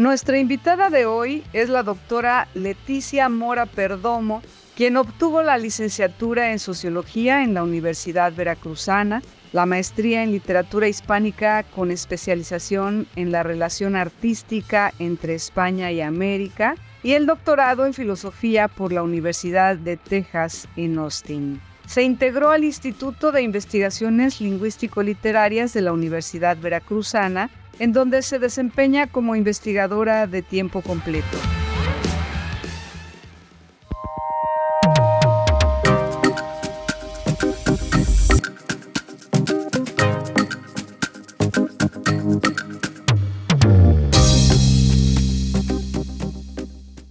Nuestra invitada de hoy es la doctora Leticia Mora Perdomo, quien obtuvo la licenciatura en Sociología en la Universidad Veracruzana, la maestría en Literatura Hispánica con especialización en la relación artística entre España y América y el doctorado en Filosofía por la Universidad de Texas en Austin. Se integró al Instituto de Investigaciones Lingüístico-Literarias de la Universidad Veracruzana, en donde se desempeña como investigadora de tiempo completo.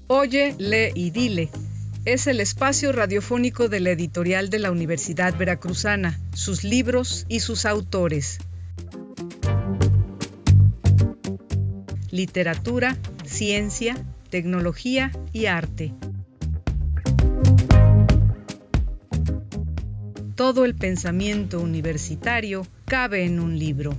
Oye, lee y dile. Es el espacio radiofónico de la editorial de la Universidad Veracruzana, sus libros y sus autores. Literatura, ciencia, tecnología y arte. Todo el pensamiento universitario cabe en un libro.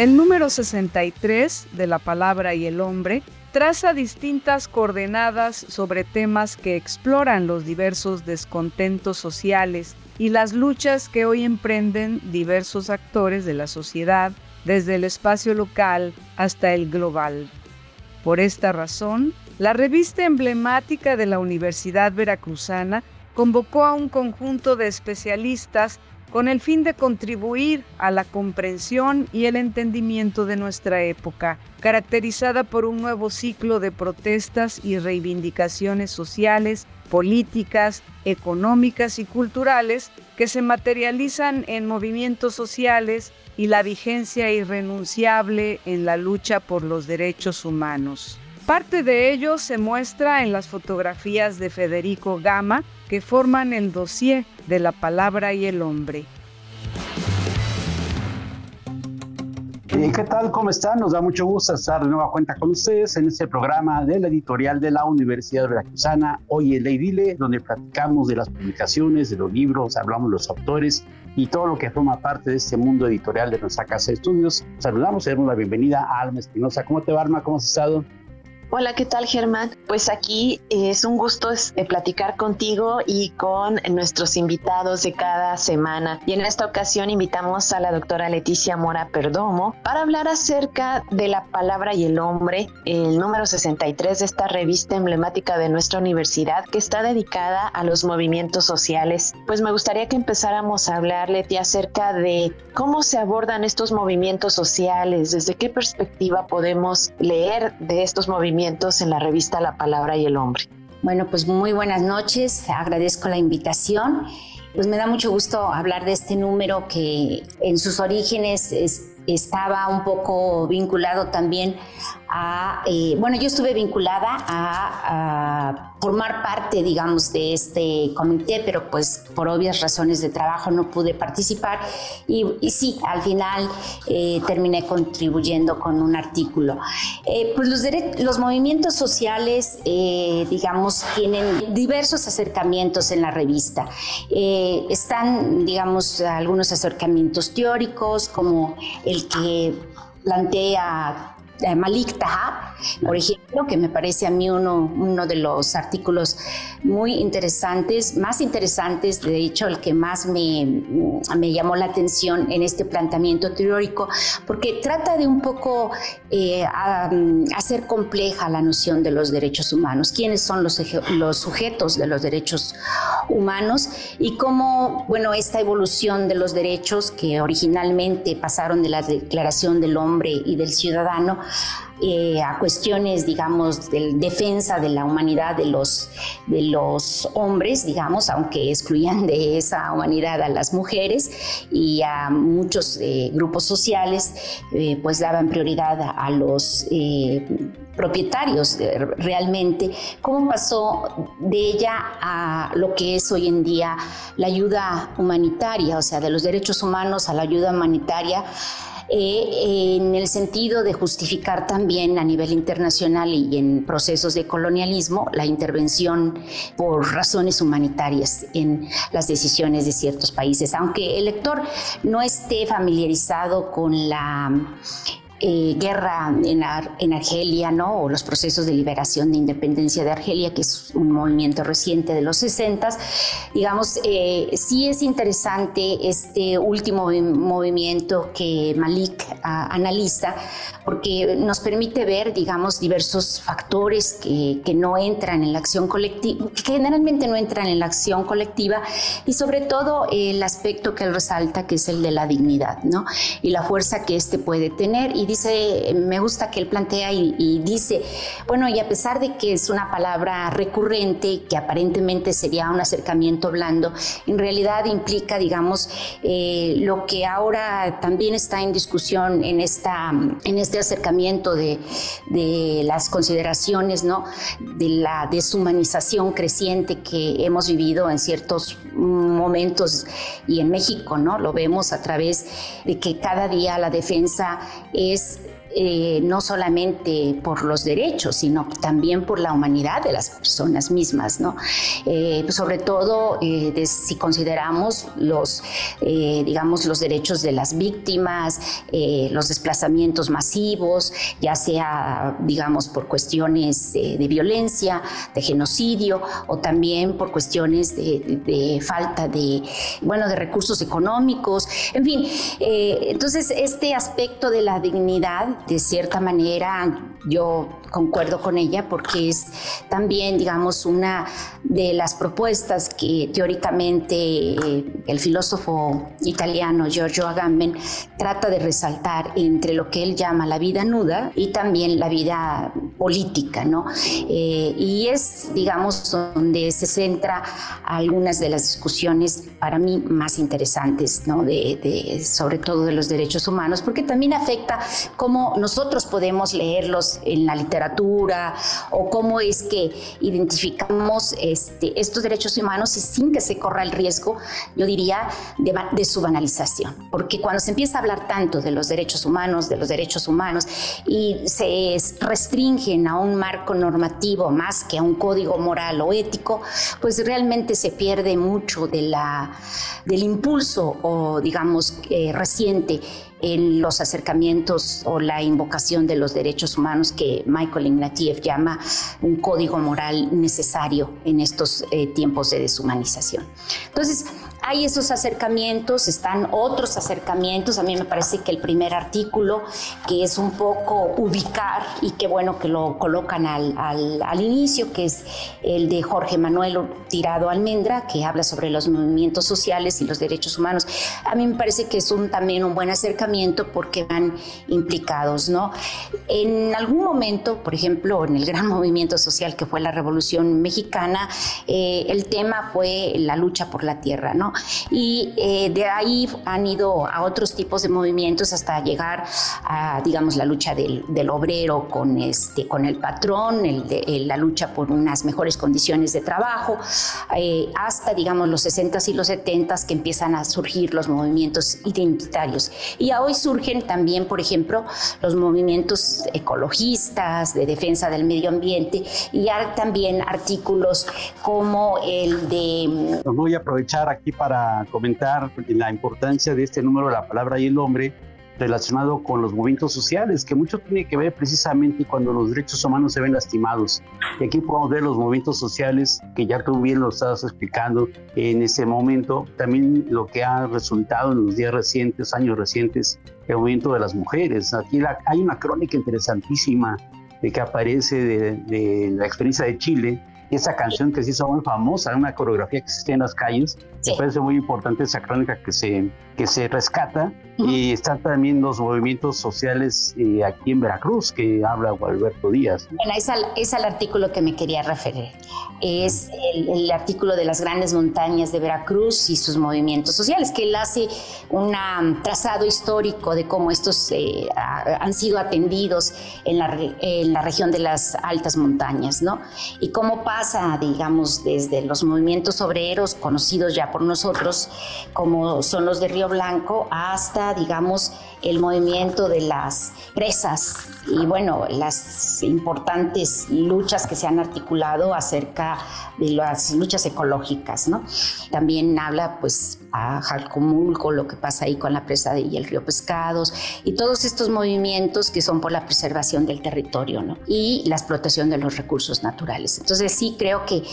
El número 63 de la palabra y el hombre traza distintas coordenadas sobre temas que exploran los diversos descontentos sociales y las luchas que hoy emprenden diversos actores de la sociedad, desde el espacio local hasta el global. Por esta razón, la revista emblemática de la Universidad Veracruzana convocó a un conjunto de especialistas con el fin de contribuir a la comprensión y el entendimiento de nuestra época, caracterizada por un nuevo ciclo de protestas y reivindicaciones sociales, políticas, económicas y culturales que se materializan en movimientos sociales y la vigencia irrenunciable en la lucha por los derechos humanos. Parte de ello se muestra en las fotografías de Federico Gama, que forman el dossier de la palabra y el hombre. Eh, ¿Qué tal? ¿Cómo están? Nos da mucho gusto estar de nueva cuenta con ustedes en este programa de la editorial de la Universidad Veracruzana, Hoy el Leidile, donde platicamos de las publicaciones, de los libros, hablamos de los autores y todo lo que forma parte de este mundo editorial de nuestra casa de estudios. Saludamos y damos la bienvenida a Alma Espinosa. ¿Cómo te va, Alma? ¿Cómo has estado? Hola, ¿qué tal Germán? Pues aquí es un gusto eh, platicar contigo y con nuestros invitados de cada semana. Y en esta ocasión invitamos a la doctora Leticia Mora Perdomo para hablar acerca de la palabra y el hombre, el número 63 de esta revista emblemática de nuestra universidad que está dedicada a los movimientos sociales. Pues me gustaría que empezáramos a hablar, Leti, acerca de cómo se abordan estos movimientos sociales, desde qué perspectiva podemos leer de estos movimientos en la revista La Palabra y el Hombre. Bueno, pues muy buenas noches, agradezco la invitación. Pues me da mucho gusto hablar de este número que en sus orígenes estaba un poco vinculado también eh, bueno, yo estuve vinculada a, formar parte, digamos, de este comité, pero pues por obvias razones de trabajo no pude participar y, sí, al final eh, terminé contribuyendo con un artículo. Eh, pues los, los movimientos sociales, digamos, tienen diversos acercamientos en la revista. están, digamos, algunos acercamientos teóricos, como el que plantea Malik Tahab, por ejemplo, que me parece a mí uno, uno de los artículos muy interesantes, más interesantes, de hecho, el que más me, me llamó la atención en este planteamiento teórico, porque trata de un poco eh, hacer compleja la noción de los derechos humanos, quiénes son los, los sujetos de los derechos humanos y cómo, bueno, esta evolución de los derechos que originalmente pasaron de la Declaración del Hombre y del Ciudadano eh, a cuestiones, digamos, de defensa de la humanidad de los, de los hombres, digamos, aunque excluían de esa humanidad a las mujeres y a muchos eh, grupos sociales, eh, pues daban prioridad a, los propietarios realmente, cómo pasó de ella a lo que es hoy en día la ayuda humanitaria, o sea, de los derechos humanos a la ayuda humanitaria eh, en el sentido de justificar también a nivel internacional y en procesos de colonialismo la intervención por razones humanitarias en las decisiones de ciertos países. Aunque el lector no esté familiarizado con la eh, guerra en, Argelia, ¿no? O los procesos de liberación de independencia de Argelia, que es un movimiento reciente de los 60. Digamos, eh, sí es interesante este último movimiento que Malik analiza, porque nos permite ver, digamos, diversos factores que, que no entran en la acción colectiva, que generalmente no entran en la acción colectiva, y sobre todo el aspecto que él resalta, que es el de la dignidad, ¿no? Y la fuerza que éste puede tener. Y dice, me gusta que él plantea y, dice, bueno, y a pesar de que es una palabra recurrente, que aparentemente sería un acercamiento blando, en realidad implica, digamos, eh, lo que ahora también está en discusión en, esta, en este acercamiento de, de las consideraciones, ¿no? De la deshumanización creciente que hemos vivido en ciertos momentos y en México, ¿no? Lo vemos a través de que cada día la defensa es eh, no solamente por los derechos, sino también por la humanidad de las personas mismas, ¿no? Eh, sobre todo eh, si consideramos los, digamos, los derechos de las víctimas, los desplazamientos masivos, ya sea, digamos, por cuestiones de violencia, de genocidio, o también por cuestiones de, de, falta de, bueno, de recursos económicos, en fin. entonces, este aspecto de la dignidad de cierta manera yo concuerdo con ella porque es también, digamos, una de las propuestas que teóricamente eh, el filósofo italiano Giorgio Agamben trata de resaltar entre lo que él llama la vida nuda y también la vida política, ¿no? Eh, y es, digamos, donde se centra algunas de las discusiones para mí más interesantes, ¿no? Sobre todo de los derechos humanos, porque también afecta cómo nosotros podemos leerlos en la literatura o cómo es que identificamos este, estos derechos humanos y sin que se corra el riesgo, yo diría, de, de su banalización. Porque cuando se empieza a hablar tanto de los derechos humanos, de los derechos humanos, y se restringen a un marco normativo más que a un código moral o ético, pues realmente se pierde mucho de la, del impulso o digamos eh, reciente en los acercamientos o la invocación de los derechos humanos que Michael Ignatieff llama un código moral necesario en estos eh, tiempos de deshumanización. Entonces, hay esos acercamientos, están otros acercamientos. A mí me parece que el primer artículo, que es un poco ubicar y qué bueno que lo colocan al, al, inicio, que es el de Jorge Manuel Tirado Almendra, que habla sobre los movimientos sociales y los derechos humanos. A mí me parece que es un, también un buen acercamiento porque van implicados, ¿no? En algún momento, por ejemplo, en el gran movimiento social que fue la Revolución Mexicana, eh, el tema fue la lucha por la tierra, ¿no? Y eh, de ahí han ido a otros tipos de movimientos hasta llegar a, digamos, la lucha del, obrero con, este, con el patrón, el la lucha por unas mejores condiciones de trabajo, eh, hasta, digamos, los 60s y los 70s que empiezan a surgir los movimientos identitarios. Y hoy surgen también, por ejemplo, los movimientos ecologistas, de defensa del medio ambiente, y también artículos como el de... Voy a aprovechar aquí para comentar la importancia de este número de la palabra y el hombre relacionado con los movimientos sociales, que mucho tiene que ver precisamente cuando los derechos humanos se ven lastimados. Y aquí podemos ver los movimientos sociales, que ya tú bien lo estabas explicando en ese momento, también lo que ha resultado en los días recientes, años recientes, el movimiento de las mujeres. Aquí hay una crónica interesantísima de que aparece de, de la experiencia de Chile, esa canción que se hizo muy famosa, una coreografía que existe en las calles. Me parece muy importante esa crónica que se, que se rescata. Y están también los movimientos sociales eh, aquí en Veracruz, que habla Gualberto Díaz. Bueno, es al, es al artículo que me quería referir. Es el, artículo de las grandes montañas de Veracruz y sus movimientos sociales, que él hace un trazado histórico de cómo estos eh, han sido atendidos en la, en la región de las altas montañas, ¿no? Y cómo pasa, digamos, desde los movimientos obreros conocidos ya por nosotros, como son los de Río blanco hasta, digamos, el movimiento de las presas y bueno, las importantes luchas que se han articulado acerca de las luchas ecológicas, ¿no? También habla pues a Jalcomulco, lo que pasa ahí con la presa de, y el río Pescados y todos estos movimientos que son por la preservación del territorio, ¿no? Y la explotación de los recursos naturales. Entonces sí creo que eh,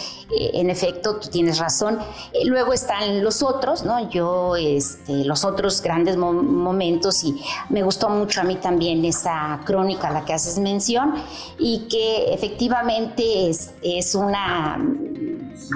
en efecto tú tienes razón. Eh, luego están los otros, ¿no? Yo, este, los otros grandes momentos y me gustó mucho a mí también esa crónica a la que haces mención y que efectivamente es, es una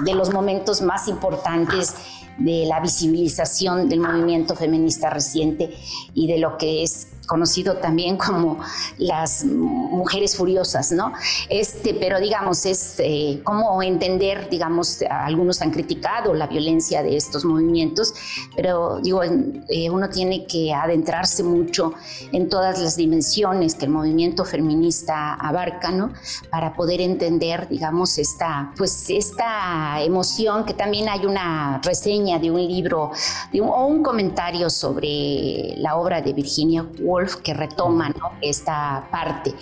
de los momentos más importantes de la visibilización del movimiento feminista reciente y de lo que es conocido también como las mujeres furiosas, ¿no? Este, pero digamos, es eh, cómo entender, digamos, algunos han criticado la violencia de estos movimientos, pero digo, eh, uno tiene que adentrarse mucho en todas las dimensiones que el movimiento feminista abarca, ¿no? Para poder entender, digamos, esta, pues, esta emoción que también hay una reseña de un libro de o un comentario sobre la obra de Virginia Woolf que retoma esta parte.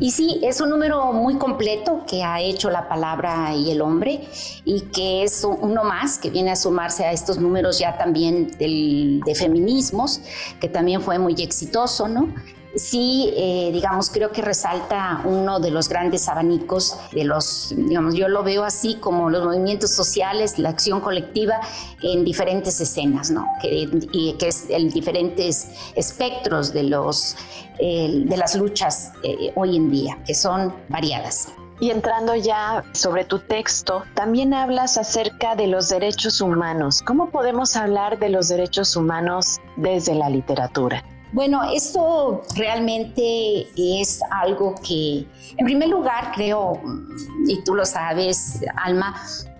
Y sí, es un número muy completo que ha hecho la palabra y el hombre y que es uno más que viene a sumarse a estos números ya también del, de feminismos, que también fue muy exitoso, ¿no? Sí, eh, digamos, creo que resalta uno de los grandes abanicos de los, digamos, yo lo veo así como los movimientos sociales, la acción colectiva en diferentes escenas, ¿no? Que, y que es en diferentes espectros de, los, de las luchas eh, hoy en día, que son variadas. Y entrando ya sobre tu texto, también hablas acerca de los derechos humanos. ¿Cómo podemos hablar de los derechos humanos desde la literatura? Bueno, esto realmente es algo que, en primer lugar, creo, y tú lo sabes, Alma,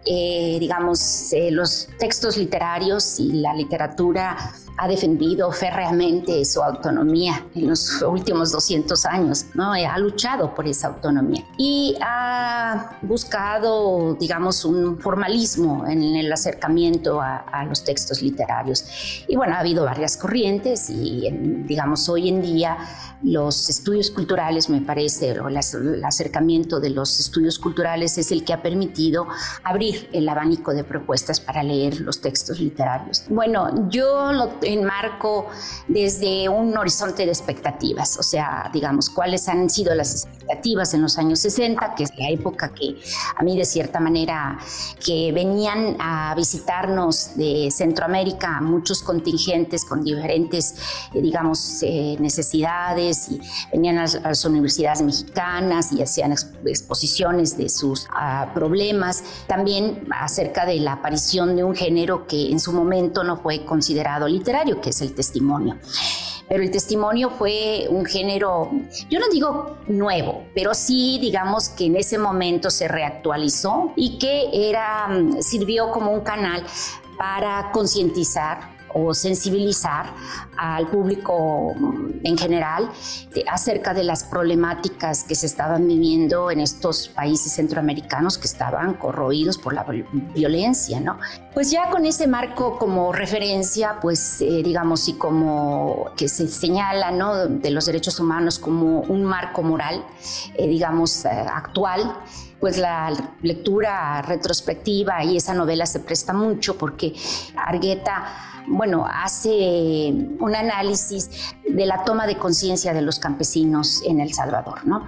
eh, digamos, eh, los textos literarios y la literatura ha defendido férreamente su autonomía en los últimos 200 años, ¿no? Ha luchado por esa autonomía y ha buscado, digamos, un formalismo en el acercamiento a, los textos literarios. Y bueno, ha habido varias corrientes y, digamos, hoy en día los estudios culturales, me parece, o el acercamiento de los estudios culturales es el que ha permitido abrir el abanico de propuestas para leer los textos literarios. Bueno, yo lo enmarco desde un horizonte de expectativas, o sea, digamos, cuáles han sido las expectativas en los años 60, que es la época que a mí de cierta manera que venían a visitarnos de Centroamérica muchos contingentes con diferentes, eh, digamos, eh, necesidades y venían a, las universidades mexicanas y hacían exposiciones de sus ah, problemas, también acerca de la aparición de un género que en su momento no fue considerado literario, que es el testimonio. Pero el testimonio fue un género, yo no digo nuevo, pero sí digamos que en ese momento se reactualizó y que era, mm, sirvió como un canal para concientizar o sensibilizar al público en general acerca de las problemáticas que se estaban viviendo en estos países centroamericanos que estaban corroídos por la violencia, ¿no? Pues ya con ese marco como referencia, pues eh, digamos y como que se señala, ¿no? De los derechos humanos como un marco moral, eh, digamos, eh, actual, pues la lectura retrospectiva y esa novela se presta mucho porque Argueta bueno, hace un análisis de la toma de conciencia de los campesinos en El Salvador, ¿no?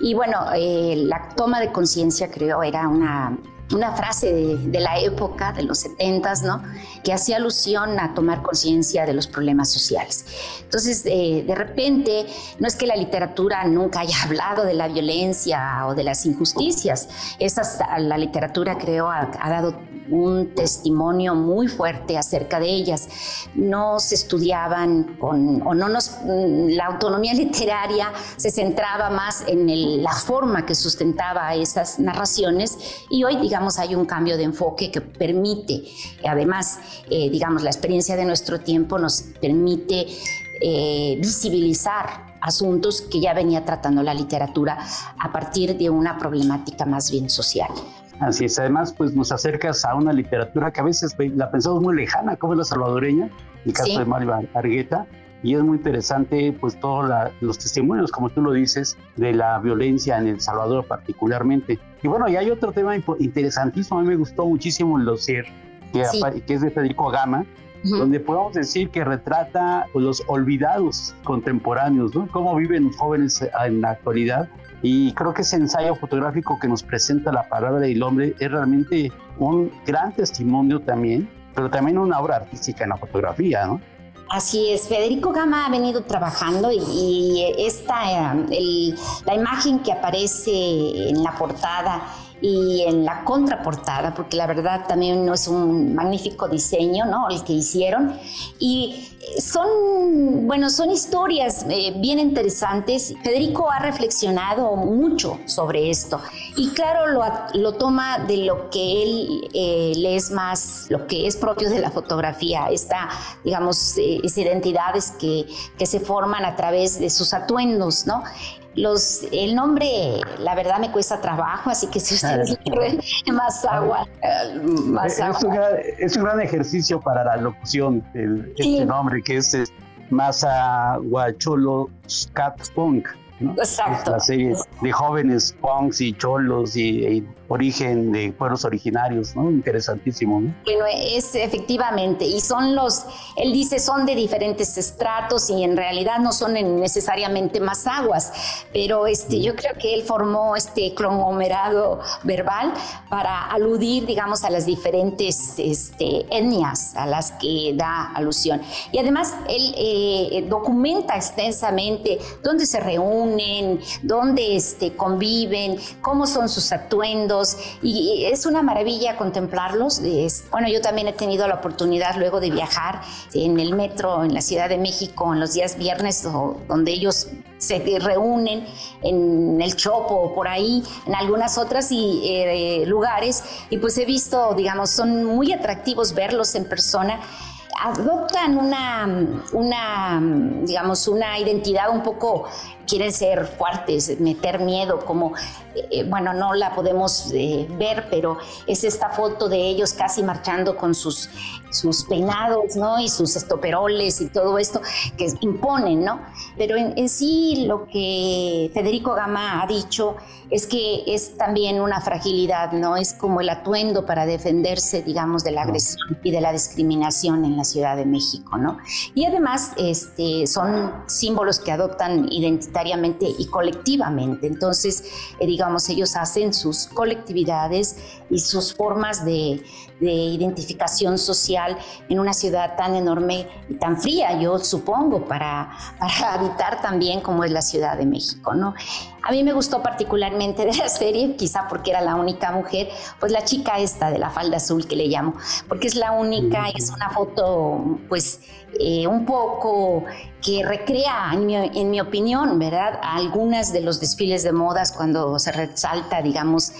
Y bueno, eh, la toma de conciencia creo era una una frase de, la época, de los 70, ¿no? Que hacía alusión a tomar conciencia de los problemas sociales. Entonces, eh, de repente, no es que la literatura nunca haya hablado de la violencia o de las injusticias. Esa, la literatura, creo, ha, dado un testimonio muy fuerte acerca de ellas. No se estudiaban con, o no nos, la autonomía literaria se centraba más en la forma que sustentaba esas narraciones y hoy, digamos, hay un cambio de enfoque que permite, además, eh, digamos, la experiencia de nuestro tiempo nos permite eh, visibilizar asuntos que ya venía tratando la literatura a partir de una problemática más bien social. Así es, además pues nos acercas a una literatura que a veces la pensamos muy lejana, como es la salvadoreña, el caso de Mario Argueta, y es muy interesante pues todos los testimonios, como tú lo dices, de la violencia en El Salvador particularmente. Y bueno, y hay otro tema interesantísimo, a mí me gustó muchísimo el dossier, que, que es de Federico Gama, donde podemos decir que retrata los olvidados contemporáneos, ¿no? Cómo viven los jóvenes en la actualidad. Y creo que ese ensayo fotográfico que nos presenta la palabra del hombre es realmente un gran testimonio también, pero también una obra artística en la fotografía, ¿no? Así es, Federico Gama ha venido trabajando y, esta, eh, la imagen que aparece en la portada y en la contraportada, porque la verdad también es un magnífico diseño, ¿no? El que hicieron. Y son, bueno, son historias eh, bien interesantes. Federico ha reflexionado mucho sobre esto y claro, lo, lo toma de lo que él eh, le es más, lo que es propio de la fotografía, esta, digamos, eh, esas identidades que, que se forman a través de sus atuendos, ¿no? Los, el nombre, la verdad, me cuesta trabajo, así que si ustedes quieren más agua, eh, más es, Un gran, es un gran ejercicio para la locución, el, este nombre que es, es Masa Guacholo Scat Punk. Exacto. la serie de jóvenes punks y cholos y, origen de pueblos originarios, ¿no? Interesantísimo, ¿no? Bueno, es efectivamente, y son los, él dice, son de diferentes estratos y en realidad no son necesariamente más aguas, pero este, yo creo que él formó este conglomerado verbal para aludir, digamos, a las diferentes este, etnias a las que da alusión. Y además, él eh, documenta extensamente dónde se reúne, dónde este, conviven, cómo son sus atuendos. Y es una maravilla contemplarlos. Bueno, yo también he tenido la oportunidad luego de viajar en el metro en la Ciudad de México en los días viernes donde ellos se reúnen en el Chopo o por ahí, en algunas otras y, eh, lugares. Y pues he visto, digamos, son muy atractivos verlos en persona. Adoptan una, una, digamos, una identidad un poco quieren ser fuertes, meter miedo, como, eh, bueno, no la podemos eh, ver, pero es esta foto de ellos casi marchando con sus, sus peinados, ¿no? Y sus estoperoles y todo esto que imponen, ¿no? Pero en, sí lo que Federico Gama ha dicho es que es también una fragilidad, ¿no? Es como el atuendo para defenderse, digamos, de la agresión y de la discriminación en la Ciudad de México, ¿no? Y además este, son símbolos que adoptan identidad y colectivamente. Entonces, eh, digamos, ellos hacen sus colectividades y sus formas de, identificación social en una ciudad tan enorme y tan fría, yo supongo, para, para habitar también como es la Ciudad de México, ¿no? A mí me gustó particularmente de la serie, quizá porque era la única mujer, pues la chica esta de la falda azul que le llamo, porque es la única, es una foto pues eh, un poco que recrea, en mi, en mi, opinión, ¿verdad? Algunas de los desfiles de modas cuando se resalta, digamos,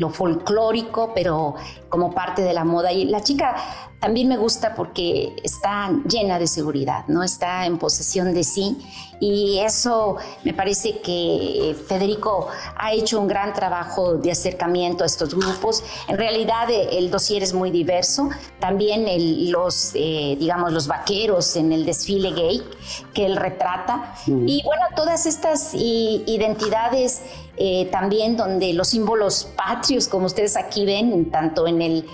lo folclórico, pero como parte de la moda. Y la chica también me gusta porque está llena de seguridad, ¿no? Está en posesión de sí y eso me parece que Federico ha hecho un gran trabajo de acercamiento a estos grupos. En realidad el dossier es muy diverso, también los, eh, digamos, los vaqueros en el desfile gay que él retrata y bueno, todas estas identidades eh, también donde los símbolos patrios, como ustedes aquí ven, tanto en el,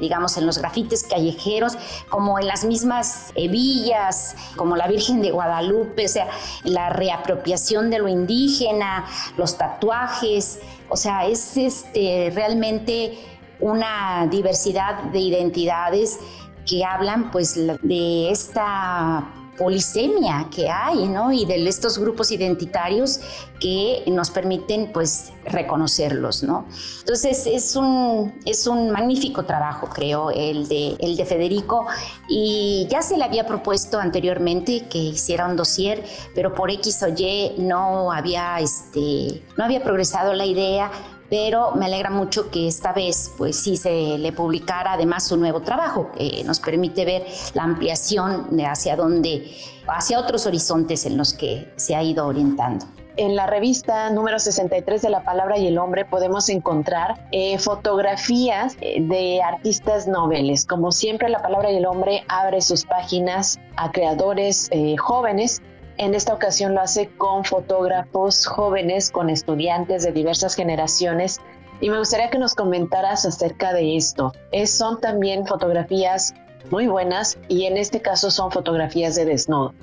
digamos, en los grafites callejeros, como en las mismas villas, como la Virgen de Guadalupe, o sea, la reapropiación de lo indígena, los tatuajes, o sea, es este, realmente una diversidad de identidades que hablan pues de esta polisemia que hay, ¿no? Y de estos grupos identitarios que nos permiten, pues, reconocerlos, ¿no? Entonces, es un, es un magnífico trabajo, creo, el de, el de Federico, y ya se le había propuesto anteriormente que hiciera un dossier, pero por X o Y no había, este, no había progresado la idea, pero me alegra mucho que esta vez pues sí se le publicara además su nuevo trabajo, que nos permite ver la ampliación hacia dónde, hacia otros horizontes en los que se ha ido orientando. En la revista número 63 de La Palabra y el Hombre podemos encontrar eh, fotografías eh, de artistas noveles. Como siempre, La Palabra y el Hombre abre sus páginas a creadores eh, jóvenes en esta ocasión lo hace con fotógrafos jóvenes, con estudiantes de diversas generaciones. Y me gustaría que nos comentaras acerca de esto. Es, son también fotografías muy buenas y en este caso son fotografías de desnudo.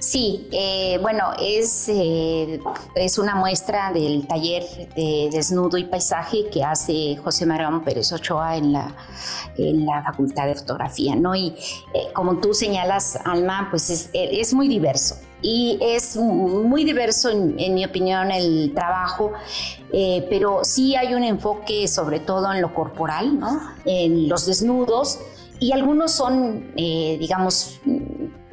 Sí, eh, bueno, es, eh, es una muestra del taller de desnudo y paisaje que hace José Marón Pérez Ochoa en la, en la Facultad de Fotografía, ¿no? Y eh, como tú señalas, Alma, pues es, es muy diverso y es muy diverso, en, mi opinión, el trabajo, pero sí hay un enfoque sobre todo en lo corporal, ¿no? en los desnudos, y algunos son, digamos,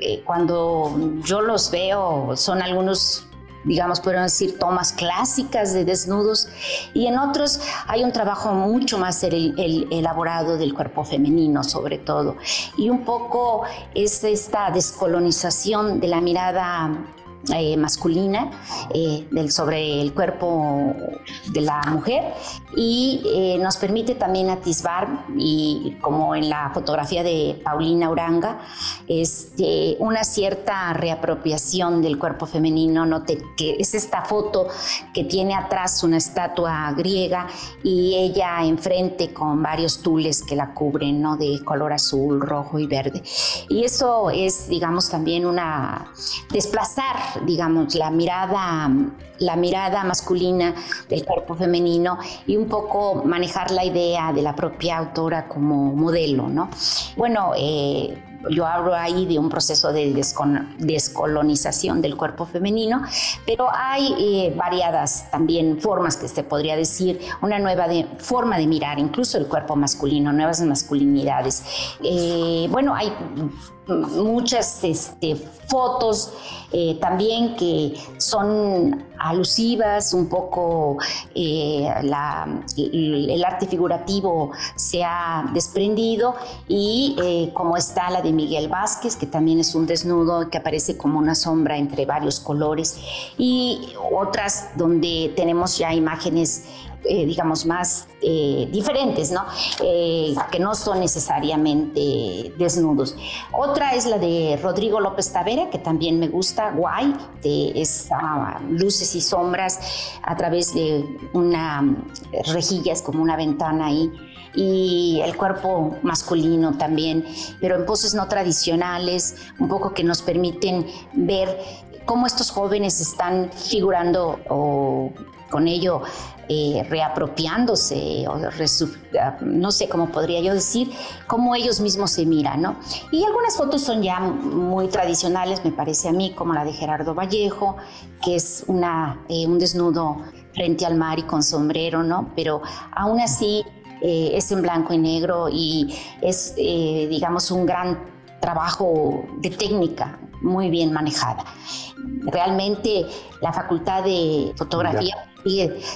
eh, cuando yo los veo, son algunos digamos, podemos decir, tomas clásicas de desnudos, y en otros hay un trabajo mucho más elaborado del cuerpo femenino, sobre todo. Y un poco es esta descolonización de la mirada eh, masculina eh, sobre el cuerpo de la mujer y eh, nos permite también atisbar, y como en la fotografía de Paulina Uranga, este, una cierta reapropiación del cuerpo femenino, ¿no? que es esta foto que tiene atrás una estatua griega y ella enfrente con varios tules que la cubren, ¿no? de color azul, rojo y verde. Y eso es, digamos, también una desplazar digamos, la mirada, la mirada masculina del cuerpo femenino y un poco manejar la idea de la propia autora como modelo, ¿no? Bueno, eh, yo hablo ahí de un proceso de descolonización del cuerpo femenino, pero hay eh, variadas también formas que se podría decir, una nueva forma de mirar incluso el cuerpo masculino, nuevas masculinidades. Eh, bueno, hay muchas este, fotos eh, también que son alusivas, un poco eh, el arte figurativo se ha desprendido y eh, como está la de Miguel Vázquez, que también es un desnudo que aparece como una sombra entre varios colores y otras donde tenemos ya imágenes eh, digamos, más eh, diferentes, ¿no? Eh, que no son necesariamente desnudos. Otra es la de Rodrigo López Tavera, que también me gusta, guay, de esa luces y sombras a través de una rejilla, es como una ventana ahí y el cuerpo masculino también, pero en poses no tradicionales, un poco que nos permiten ver cómo estos jóvenes están figurando o con ello eh, reapropiándose, o no sé cómo podría yo decir, cómo ellos mismos se miran, ¿no? Y algunas fotos son ya muy tradicionales, me parece a mí, como la de Gerardo Vallejo, que es una, eh, un desnudo frente al mar y con sombrero, ¿no? Pero aún así eh, es en blanco y negro y es, digamos, un gran trabajo de técnica muy bien manejada. Realmente la facultad de fotografía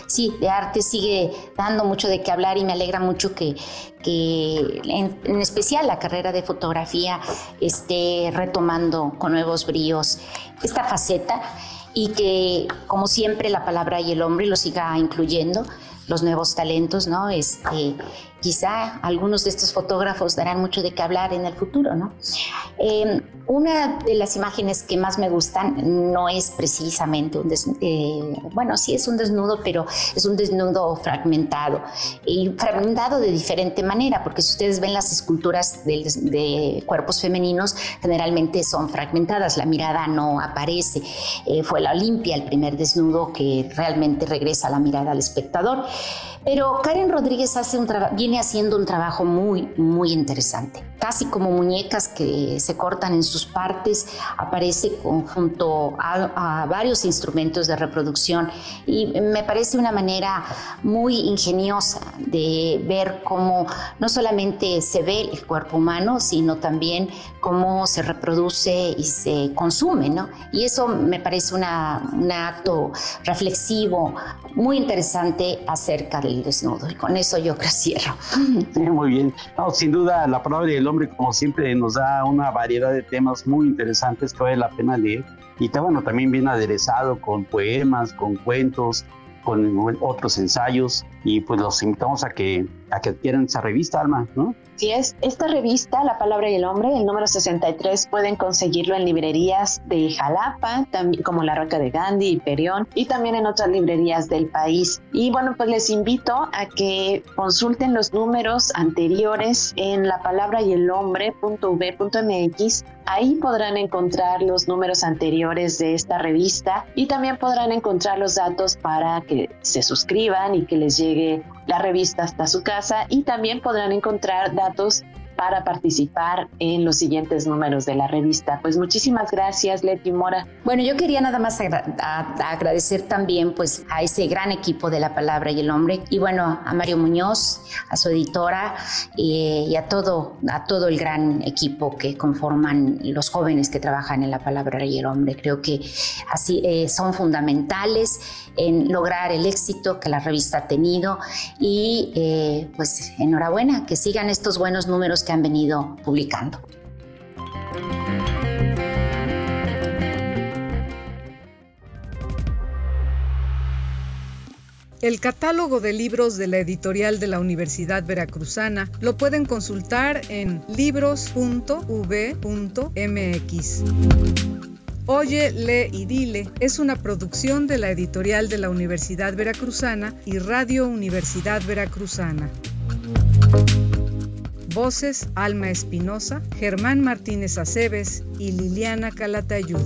sí, de arte sigue dando mucho de qué hablar y me alegra mucho que, en, especial la carrera de fotografía esté retomando con nuevos bríos esta faceta y que, como siempre, la palabra y el hombre lo siga incluyendo, los nuevos talentos, ¿no? Este, quizá algunos de estos fotógrafos darán mucho de qué hablar en el futuro, ¿no? Em, una de las imágenes que más me gustan no es precisamente un desnudo, eh, bueno, sí es un desnudo, pero es un desnudo fragmentado y fragmentado de diferente manera, porque si ustedes ven las esculturas de, cuerpos femeninos, generalmente son fragmentadas, la mirada no aparece. Eh, fue la Olimpia el primer desnudo que realmente regresa la mirada al espectador. Pero Karen Rodríguez hace un viene haciendo un trabajo muy, muy interesante. Casi como muñecas que se cortan en su sus partes aparece junto a, varios instrumentos de reproducción y me parece una manera muy ingeniosa de ver cómo no solamente se ve el cuerpo humano, sino también cómo se reproduce y se consume, ¿no? Y eso me parece un acto reflexivo muy interesante acerca del desnudo. Y con eso yo creo cierro. Sí, muy bien. No, sin duda, la palabra del hombre, como siempre, nos da una variedad de temas muy interesantes que vale la pena leer. Y está, bueno, también bien aderezado con poemas, con cuentos, con otros ensayos. Y pues los invitamos a que, a que adquieran esa revista, Alma, ¿no? Sí, es esta revista, La Palabra y el Hombre, el número 63, pueden conseguirlo en librerías de Jalapa, también como La Roca de Gandhi y Perión, y también en otras librerías del país. Y bueno, pues les invito a que consulten los números anteriores en la Ahí podrán encontrar los números anteriores de esta revista y también podrán encontrar los datos para que se suscriban y que les llegue la revista hasta su casa. Y también podrán encontrar datos para participar en los siguientes números de la revista. Pues muchísimas gracias, Leti Mora. Bueno, yo quería nada más agradecer también pues a ese gran equipo de La Palabra y el Hombre y bueno, a Mario Muñoz, a su editora y a todo, a todo el gran equipo que conforman los jóvenes que trabajan en La Palabra y el Hombre. Creo que así eh, son fundamentales en lograr el éxito que la revista ha tenido y eh, pues enhorabuena, que sigan estos buenos números que han venido publicando. El catálogo de libros de la editorial de la Universidad Veracruzana lo pueden consultar en libros.v.mx. Oye, lee y dile es una producción de la editorial de la Universidad Veracruzana y Radio Universidad Veracruzana. Voces Alma Espinosa, Germán Martínez Aceves y Liliana Calatayud.